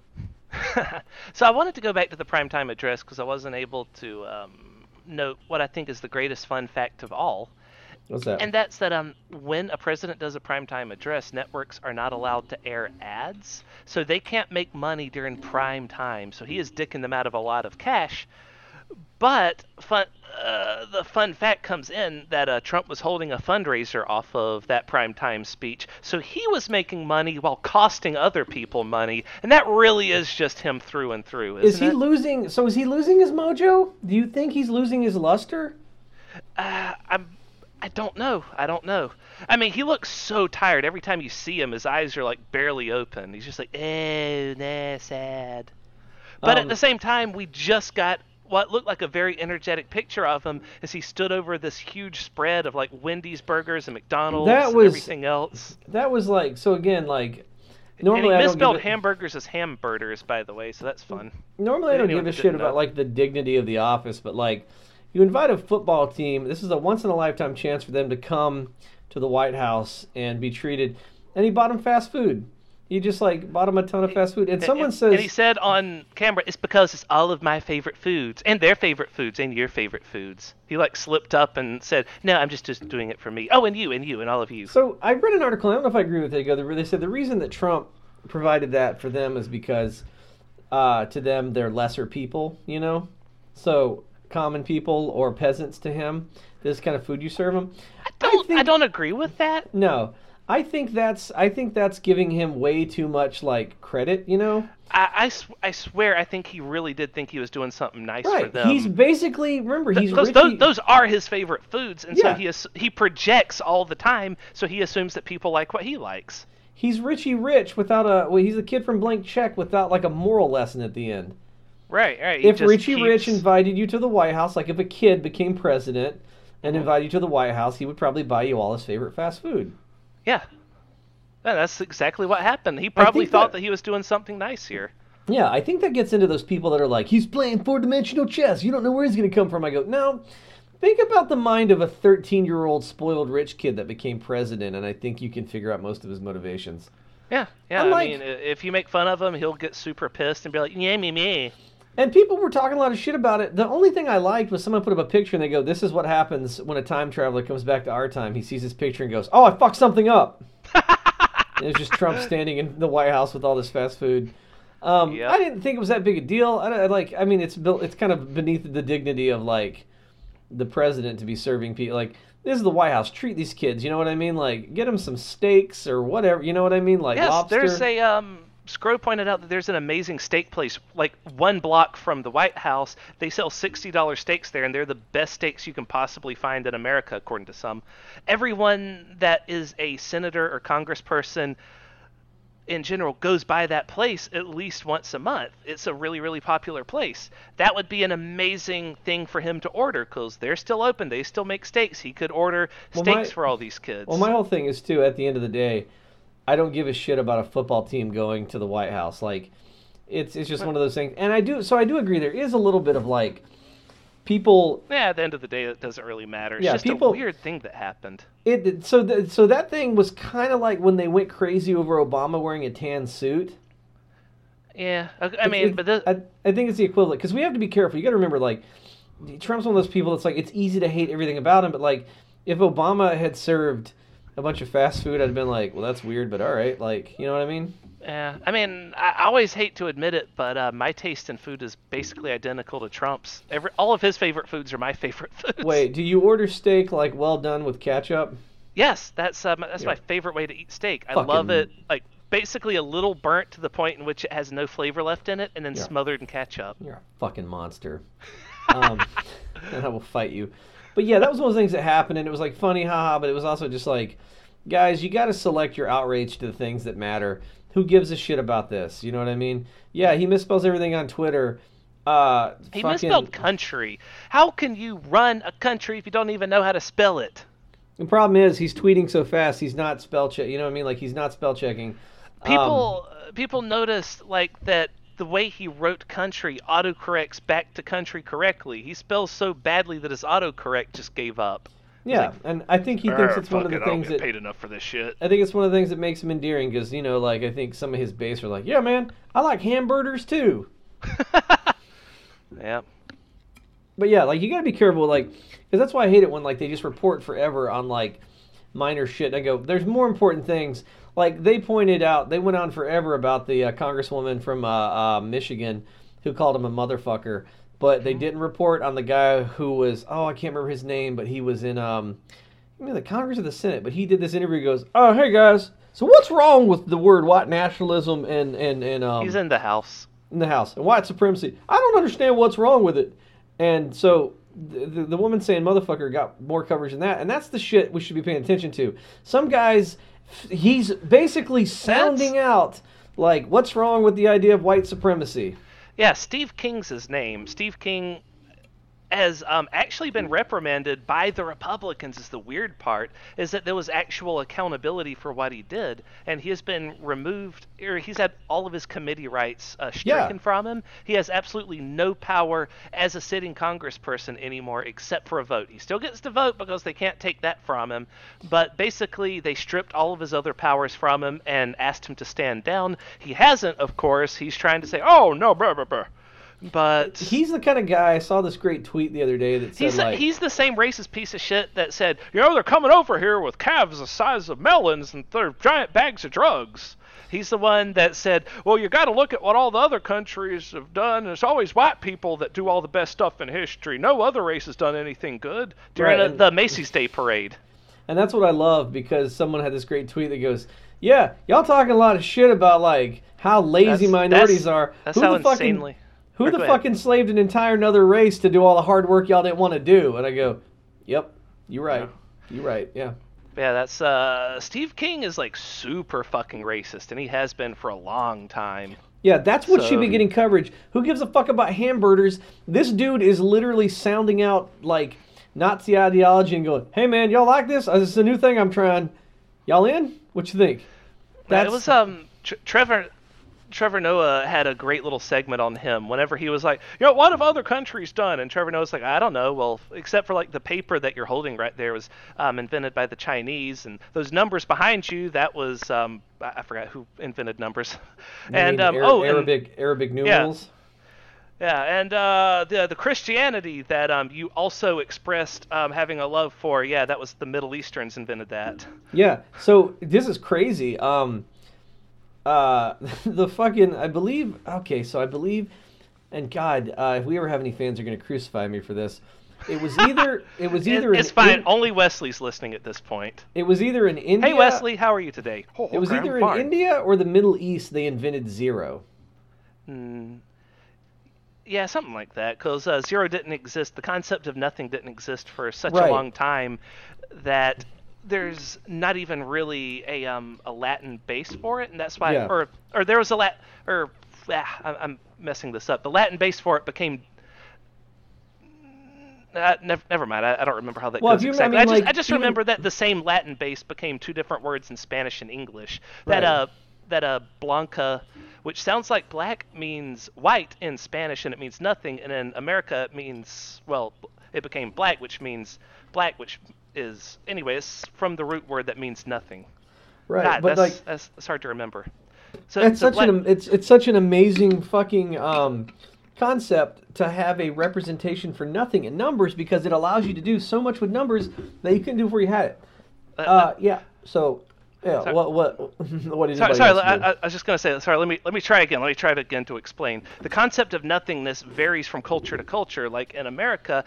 <laughs> so I wanted to go back to the primetime address because I wasn't able to um, note what I think is the greatest fun fact of all, What's that? and that's that um, when a president does a primetime address, networks are not allowed to air ads, so they can't make money during prime time. So he is dicking them out of a lot of cash. But fun, uh, the fun fact comes in that uh, Trump was holding a fundraiser off of that primetime speech, so he was making money while costing other people money, and that really is just him through and through, isn't is he it? losing? So is he losing his mojo? Do you think he's losing his luster? uh, I'm I don't know. I don't know. I mean, he looks so tired. Every time you see him, his eyes are like barely open. He's just like, oh, nah, sad. But at Um, the same time, we just got what looked like a very energetic picture of him as he stood over this huge spread of like Wendy's burgers and McDonald's That and everything else. That was like so again like And normally he I don't misspelled give a, hamburgers as hamburgers, by the way, so that's fun. normally I don't give a shit didn't about know. like the dignity of the office, but like you invite a football team. This is a once in a lifetime chance for them to come to the White House and be treated. And he bought him fast food. He just like bought him a ton of fast food. And someone and, says and he said on camera, "It's because it's all of my favorite foods and their favorite foods and your favorite foods." He like slipped up and said, "No, I'm just just doing it for me. Oh, and you and you and all of you." So I read an article. I don't know if I agree with it. Go. They said the reason that Trump provided that for them is because uh, to them they're lesser people. You know, so common people or peasants to him. This kind of food you serve them. I don't. I, think- don't agree with that. No, I think that's I think that's giving him way too much like credit. You know, I, I, sw- I swear, I think he really did think he was doing something nice for right? them. He's basically remember he's because Richie, those, those are his favorite foods, and Yeah. so he is, he projects all the time. So he assumes that people like what he likes. he's Richie Rich without a well, he's a kid from Blank Check without like a moral lesson at the end. Right, right. he if Richie Rich invited you to the White House, like if a kid became president and mm. invited you to the White House, he would probably buy you all his favorite fast food. Yeah, Yeah, that's exactly what happened. He probably thought that- that he was doing something nice here. Yeah, I think that gets into those people that are like, he's playing four dimensional chess. You don't know where he's going to come from. I go, no. Think about the mind of a 13 year old spoiled rich kid that became president, and I think you can figure out most of his motivations. Yeah, yeah. Unlike- I mean, if you make fun of him, he'll get super pissed and be like, "Yeah, me, me." And people were talking a lot of shit about it. The only thing I liked was someone put up a picture and they go, This is what happens when a time traveler comes back to our time. He sees this picture and goes, Oh, I fucked something up. <laughs> and it's just Trump standing in the White House with all this fast food. Um, Yep. I didn't think it was that big a deal. I, I like. I mean, it's built. It's kind of beneath the dignity of like the president to be serving people. Like this is the White House. Treat these kids. You know what I mean? Like get them some steaks or whatever. You know what I mean? Like Yes, lobster. there's a um. Scro pointed out that there's an amazing steak place, like one block from the White House. They sell $60 steaks there, and they're the best steaks you can possibly find in America, according to some. Everyone that is a senator or congressperson in general goes by that place at least once a month. It's a really, really popular place. That would be an amazing thing for him to order because they're still open. They still make steaks. He could order Well, steaks my- for all these kids. Well, my whole thing is too. At the end of the day, I don't give a shit about a football team going to the White House. Like, it's it's just one of those things. And I do so I do agree. There is a little bit of like people. yeah, at the end of the day, it doesn't really matter. It's Yeah, just people- a weird thing that happened. It so th- so that thing was kind of like when they went crazy over Obama wearing a tan suit. Yeah, I, mean, it's- but this, I, I think it's the equivalent because we have to be careful. You got to remember, like Trump's one of those people that's like it's easy to hate everything about him, but like if Obama had served a bunch of fast food, I'd have been like, well, that's weird, but all right, like you know what I mean? yeah, I mean, I, always hate to admit it, but uh, my taste in food is basically identical to Trump's. Every all of his favorite foods are my <laughs> favorite foods. Wait, do you order steak like well done with ketchup? Yes, that's um, that's my favorite way to eat steak. I Fucking- love it like basically a little burnt to the point in which it has no flavor left in it, and then Yeah. smothered in ketchup. You're a fucking monster. <laughs> Um, <laughs> and I will fight you. But yeah, that was one of the things that happened, and it was like funny, haha. But it was also just like, guys, you got to select your outrage to the things that matter. Who gives a shit about this? You know what I mean? Yeah, he misspells everything on Twitter. Uh, He fucking- misspelled country. How can you run a country if you don't even know how to spell it? The problem is he's tweeting so fast, he's not spell check. You know what I mean? Like he's not spell checking. Um, People uh, people noticed like that the way he wrote country autocorrects back to country correctly. He spells so badly that his autocorrect just gave up. yeah, and I think he thinks it's one of the it, things that paid enough for this shit. I think it's one of the things that makes him endearing because you know, like I think some of his base are like, yeah, man, I like hamburgers too. <laughs> Yeah. But yeah, like you gotta be careful, like, because that's why I hate it when like they just report forever on like minor shit. And I go, there's more important things. Like they pointed out, they went on forever about the uh, congresswoman from uh, uh, Michigan who called him a motherfucker, but they didn't report on the guy who was oh I can't remember his name, but he was in um, I mean the Congress or the Senate, but he did this interview. He goes, oh hey guys, so what's wrong with the word white nationalism and and and um He's in the house. in the house and white supremacy. I don't understand what's wrong with it. And so the, the, woman saying motherfucker got more coverage than that, and that's the shit we should be paying attention to. Some guys, he's basically sounding out like what's wrong with the idea of white supremacy. Yeah, Steve King's his name. Steve King has um, actually been reprimanded by the Republicans. Is the weird part is that there was actual accountability for what he did, and he has been removed, or he's had all of his committee rights uh, stricken Yeah. from him. He has absolutely no power as a sitting congressperson anymore, except for a vote. He still gets to vote because they can't take that from him, but basically they stripped all of his other powers from him and asked him to stand down. He hasn't, of course. He's trying to say, "Oh no, blah, blah, blah." But He's the kind of guy. I saw this great tweet the other day that said He's, like, he's the same racist piece of shit that said, you know, they're coming over here with calves the size of melons and they're giant bags of drugs. He's the one that said, well, you got to look at what all the other countries have done. It's always white people that do all the best stuff in history. No other race has done anything good during Right, the- Macy's Day Parade. And that's what I love because someone had this great tweet that goes, "Yeah, y'all talking a lot of shit about like how lazy That's- minorities that's- are. that's who the fucking insanely- who Or the go ahead. fuck enslaved an entire another race to do all the hard work y'all didn't want to do?" And I go, "Yep, you're right. You're right. Yeah." Yeah, that's uh Steve King is like super fucking racist and he has been for a long time. Yeah, that's what should be getting coverage. Who gives a fuck about hamburgers? This dude is literally sounding out like Nazi ideology and going, "Hey man, y'all like this? This is a new thing I'm trying. Y'all in? What you think?" That was um Tr- Trevor Trevor Noah had a great little segment on him whenever he was like, you know, what have other countries done? And Trevor Noah's like, I don't know. Well, except for like the paper that you're holding right there was um, invented by the Chinese, and those numbers behind you, that was um, I forgot who invented numbers. And um, oh, and- Arabic Arabic numerals. yeah, and uh, the the Christianity that um, you also expressed um, having a love for, yeah, that was the Middle Easterns invented that. Yeah. So this is crazy. Um, uh, <laughs> the fucking I believe. Okay, so I believe, and God, uh, if we ever have any fans, are gonna crucify me for this. It was either <laughs> it was It- either it's in, fine. in- Only Wesley's listening at this point. it was either in India. Hey Wesley, how are you today? Oh, It was either in fine. India or the Middle East. They invented zero. Mm, yeah, something like that. Because uh, zero didn't exist. The concept of nothing didn't exist for such Right. a long time that there's not even really a um a Latin base for it, and that's why, Yeah. or or there was a Lat or ah, I'm, I'm messing this up. The Latin base for it became. Uh, never, never mind. I, I don't remember how that Well, goes you- I exactly. mean, I just, like, I just even- remember that the same Latin base became two different words in Spanish and English. That Right. uh, that uh, Blanca, which sounds like black, means white in Spanish, and it means nothing. And in America, it means well, it became black, which means black, which is anyway, it's from the root word that means nothing. Right. God, but that's, like that's that's hard to remember. So it's so such an it's it's such an amazing fucking um, concept to have a representation for nothing in numbers because it allows you to do so much with numbers that you couldn't do before you had it. uh, Uh, yeah. So yeah. Sorry. What what <laughs> what is Sorry, I, do? I, I was just going to say, sorry, let me let me try again. Let me try again to explain. The concept of nothingness varies from culture to culture. Like in America,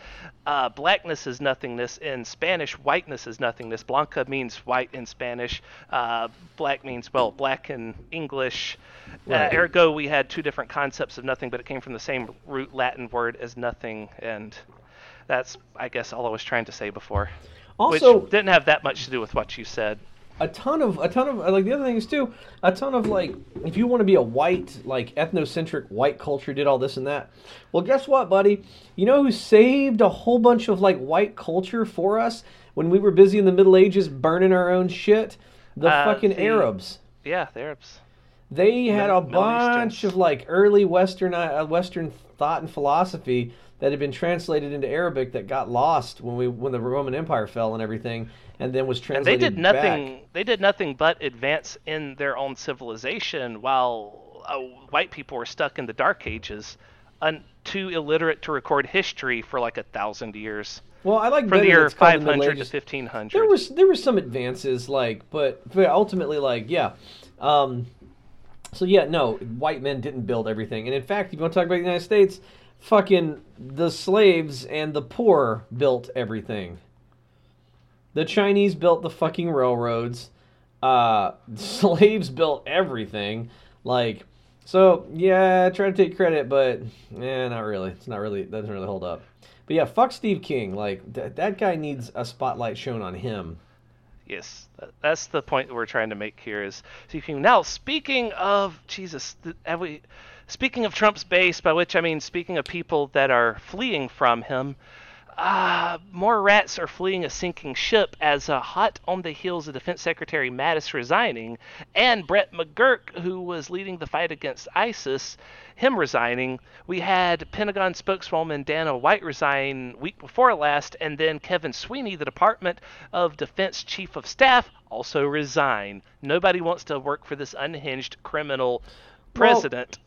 uh, blackness is nothingness. In Spanish, whiteness is nothingness. Blanca means white in Spanish. Uh, black means, well, black in English. Right. Uh, ergo, we had two different concepts of nothing, but it came from the same root Latin word as nothing. And that's, I guess, all I was trying to say before. Also- which didn't have that much to do with what you said. A ton of a ton of like the other things too a ton of like if you want to be a white like ethnocentric white culture did all this and that. Well guess what buddy? You know who saved a whole bunch of like white culture for us when we were busy in the middle ages burning our own shit? The Uh, fucking the- arabs. Yeah, the Arabs. they had a bunch of like early western uh, western thought and philosophy that had been translated into arabic that got lost when we when the roman empire fell and everything and then was translated. And they did back. nothing. They did nothing but advance in their own civilization, while uh, white people were stuck in the Dark Ages, un- too illiterate to record history for like a thousand years, well i like from the year it's called the 500 to 1500. there was there were some advances like but but ultimately like yeah um so yeah no white men didn't build everything and in fact if you want to talk about the united states fucking the slaves and the poor built everything the chinese built the fucking railroads uh <laughs> slaves built everything like So yeah, try to take credit, but yeah, not really. It's not really doesn't really hold up. But yeah, fuck Steve King. Like th- that guy needs a spotlight shown on him. Yes, that's the point we're trying to make here. Is speaking now. Speaking of Jesus, have we? Speaking of Trump's base, by which I mean speaking of people that are fleeing from him, uh, more rats are fleeing a sinking ship as uh, hot on the heels of Defense Secretary Mattis resigning and Brett McGurk, who was leading the fight against ISIS, him resigning. We had Pentagon spokeswoman Dana White resign week before last, and then Kevin Sweeney, the Department of Defense Chief of Staff, also resign. Nobody wants to work for this unhinged criminal president.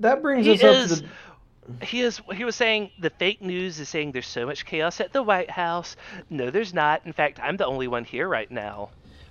That brings he us up is to the he is he was saying the fake news is saying there's so much chaos at the White House. No, there's not. In fact, I'm the only one here right now.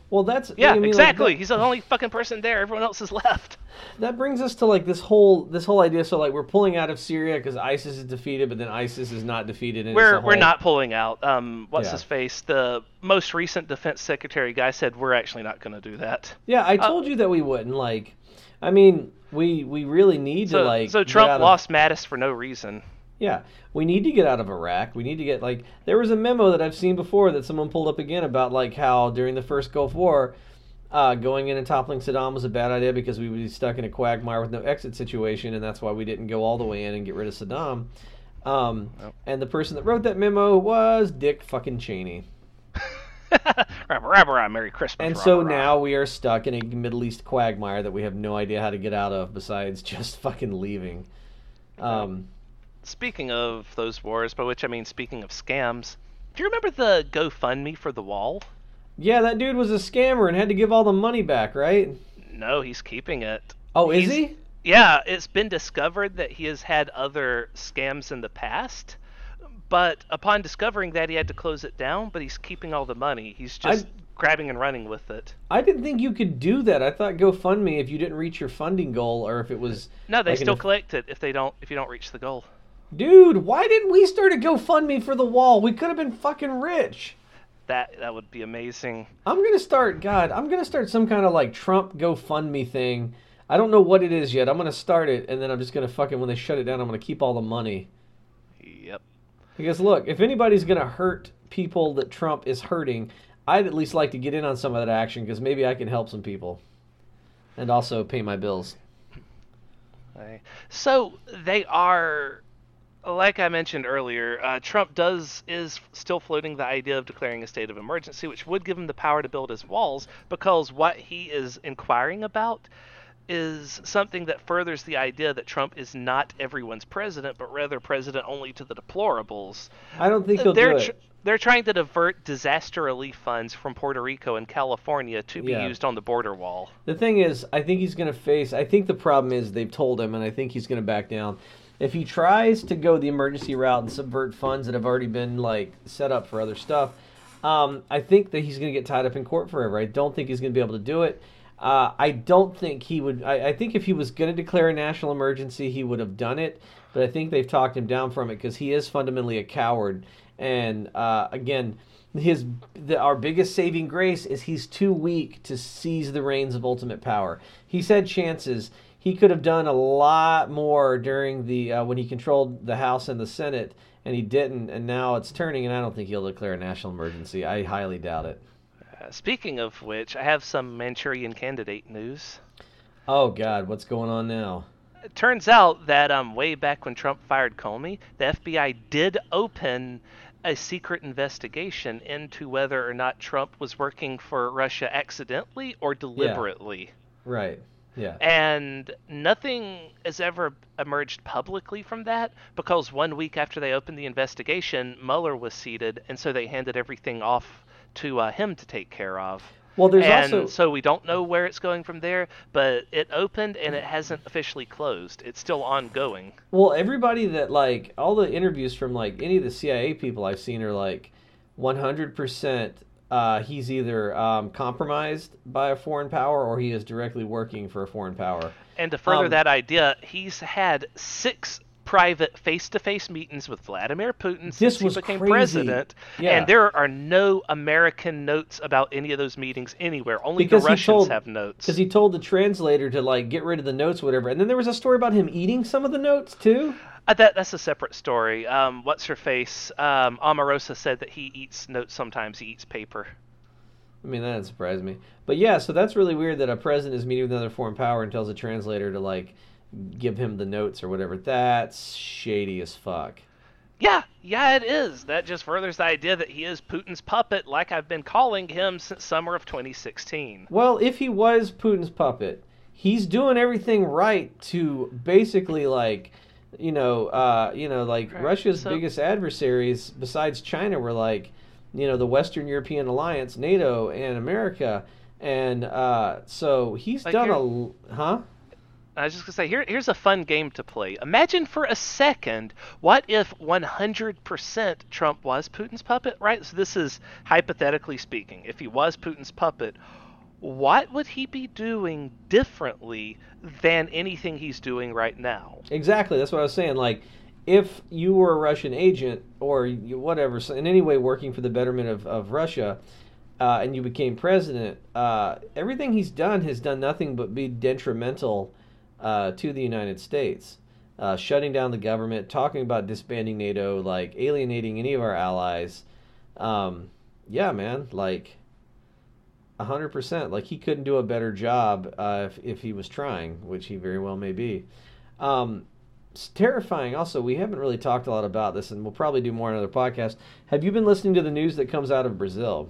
well. That's Yeah, I mean, like, exactly. that- He's the only fucking person there. Everyone else is left. That brings us to like this whole this whole idea. So like we're pulling out of Syria because ISIS is defeated, but then ISIS is not defeated. And We're a we're not pulling out. Um, what's Yeah. his face? The most recent defense secretary guy said we're actually not going to do that. Yeah, I told you that we wouldn't. Like, I mean, we we really need So to like. so Trump of- lost Mattis for no reason. Yeah, we need to get out of Iraq. We need to get like there was a memo that I've seen before that someone pulled up again about like how during the first Gulf War, uh, going in and toppling Saddam was a bad idea because we would be stuck in a quagmire with no exit situation, and that's why we didn't go all the way in and get rid of Saddam. Um. And the person that wrote that memo was Dick fucking Cheney. <laughs> Rabba, rabba, rabba, Merry Christmas. And rabba, so rabba. now we are stuck in a Middle East quagmire that we have no idea how to get out of besides <laughs> just fucking leaving. Um, Speaking of those wars, by which I mean speaking of scams, do you remember the GoFundMe for the wall? yeah, that dude was a scammer and had to give all the money back, right? No, he's keeping it. Oh, is he? Yeah, it's been discovered that he has had other scams in the past, but upon discovering that, he had to close it down. But he's keeping all the money. He's just grabbing and running with it. I didn't think you could do that. I thought GoFundMe, if you didn't reach your funding goal, or if it was, No, they Like still collect it if they don't if you don't reach the goal. dude, why didn't we start a GoFundMe for the wall? We could have been fucking rich. That that would be amazing. I'm gonna start. God, I'm gonna start some kind of like Trump GoFundMe thing. I don't know what it is yet. I'm gonna start it, and then I'm just gonna fucking when they shut it down, I'm gonna keep all the money. Yep. Because look, if anybody's gonna hurt people that Trump is hurting, I'd at least like to get in on some of that action because maybe I can help some people, and also pay my bills. So they are, like I mentioned earlier, uh, Trump does is still floating the idea of declaring a state of emergency, which would give him the power to build his walls, because what he is inquiring about is something that furthers the idea that Trump is not everyone's president, but rather president only to the deplorables. I don't think he'll they're do tr- they're trying to divert disaster relief funds from Puerto Rico and California to be Yeah. used on the border wall. The thing is, I think he's going to face. I think the problem is they've told him, and I think he's going to back down. If he tries to go the emergency route and subvert funds that have already been like set up for other stuff, um, I think that he's going to get tied up in court forever. I don't think he's going to be able to do it. Uh, I don't think he would. I, I think if he was going to declare a national emergency, he would have done it. But I think they've talked him down from it because he is fundamentally a coward. And uh, again, his the, our biggest saving grace is he's too weak to seize the reins of ultimate power. He said chances. He could have done a lot more during the uh, when he controlled the House and the Senate, and he didn't. And now it's turning, and I don't think he'll declare a national emergency. I highly doubt it. Uh, speaking of which, I have some Manchurian candidate news. Oh God, what's going on now? It turns out that um, way back when Trump fired Comey, the FBI did open a secret investigation into whether or not Trump was working for Russia accidentally or deliberately. Yeah. Right. Yeah. And nothing has ever emerged publicly from that because one week after they opened the investigation, Mueller was seated, and so they handed everything off to uh, him to take care of. Well, there's and also so we don't know where it's going from there, but it opened and it hasn't officially closed. It's still ongoing. Well, everybody that like all the interviews from like any of the CIA people I've seen are like 100% uh, he's either um, compromised by a foreign power or he is directly working for a foreign power. And to further Um, that idea, he's had six private face-to-face meetings with Vladimir Putin since This he became crazy. president, Yeah. and there are no American notes about any of those meetings anywhere. Only Because the Russians told- have notes. Because he told the translator to like get rid of the notes, whatever. And then there was a story about him eating some of the notes too. Uh, that that's a separate story. Um, what's her face? Um, Omarosa said that he eats notes sometimes. He eats paper. I mean, that didn't surprise me. But yeah, so that's really weird that a president is meeting with another foreign power and tells a translator to like give him the notes or whatever. That's shady as fuck. Yeah, yeah, it is. That just furthers the idea that he is Putin's puppet, like I've been calling him since summer of 2016. Well, if he was Putin's puppet, he's doing everything right to basically like, you know, uh, you know, like Right, Russia's so- biggest adversaries besides China were like, you know, the Western European Alliance, NATO, and America. And uh, so he's Like done a, huh? I was just gonna say, here, here's a fun game to play. Imagine for a second, what if 100% Trump was Putin's puppet, right? So this is hypothetically speaking. If he was Putin's puppet, what would he be doing differently than anything he's doing right now? Exactly. That's what I was saying. Like, if you were a Russian agent or whatever, so in any way working for the betterment of, of Russia, uh, and you became president, uh, everything he's done has done nothing but be detrimental uh, to the United States. Uh, shutting down the government, talking about disbanding NATO, like alienating any of our allies. Um, yeah, man, like hundred percent. Like he couldn't do a better job uh, if if he was trying, which he very well may be. Um, it's terrifying. Also, we haven't really talked a lot about this, and we'll probably do more on another podcast. Have you been listening to the news that comes out of Brazil?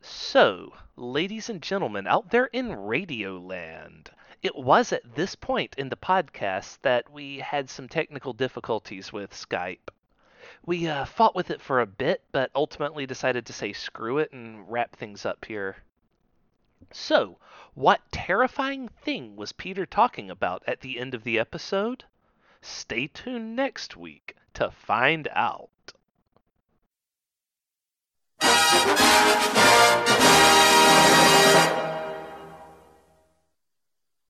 So, ladies and gentlemen out there in radio land. It was at this point in the podcast that we had some technical difficulties with Skype. We uh, fought with it for a bit, but ultimately decided to say screw it and wrap things up here. So, what terrifying thing was Peter talking about at the end of the episode? Stay tuned next week to find out.